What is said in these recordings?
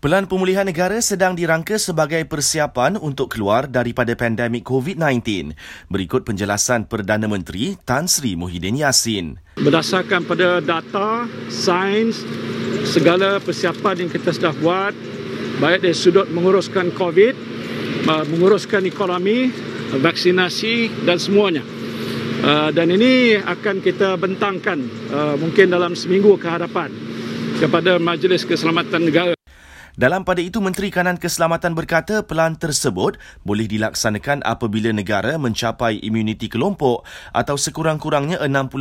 Pelan pemulihan negara sedang dirangka sebagai persiapan untuk keluar daripada pandemik COVID-19. Berikut penjelasan Perdana Menteri Tan Sri Muhyiddin Yassin. Berdasarkan pada data, sains, segala persiapan yang kita sudah buat, baik dari sudut menguruskan COVID, menguruskan ekonomi, vaksinasi dan semuanya. Uh, dan ini akan kita bentangkan uh, mungkin dalam seminggu ke hadapan kepada Majlis Keselamatan Negara. Dalam pada itu, Menteri Kanan Keselamatan berkata pelan tersebut boleh dilaksanakan apabila negara mencapai imuniti kelompok atau sekurang-kurangnya 60%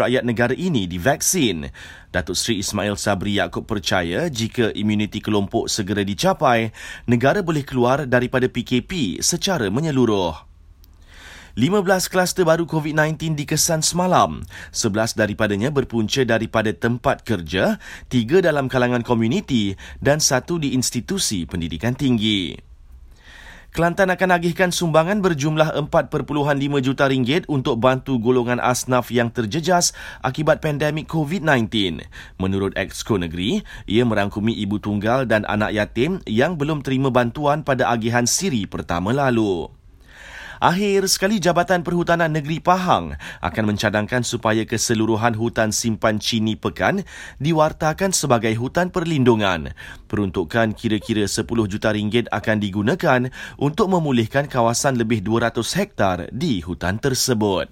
rakyat negara ini divaksin. Datuk Seri Ismail Sabri Yaakob percaya jika imuniti kelompok segera dicapai, negara boleh keluar daripada PKP secara menyeluruh. 15 kluster baru COVID-19 dikesan semalam. 11 daripadanya berpunca daripada tempat kerja, 3 dalam kalangan komuniti dan 1 di institusi pendidikan tinggi. Kelantan akan agihkan sumbangan berjumlah 4.5 juta ringgit untuk bantu golongan asnaf yang terjejas akibat pandemik COVID-19. Menurut Exco Negeri, ia merangkumi ibu tunggal dan anak yatim yang belum terima bantuan pada agihan siri pertama lalu. Akhir sekali Jabatan Perhutanan Negeri Pahang akan mencadangkan supaya keseluruhan hutan simpan Cini Pekan diwartakan sebagai hutan perlindungan. Peruntukan kira-kira 10 juta ringgit akan digunakan untuk memulihkan kawasan lebih 200 hektar di hutan tersebut.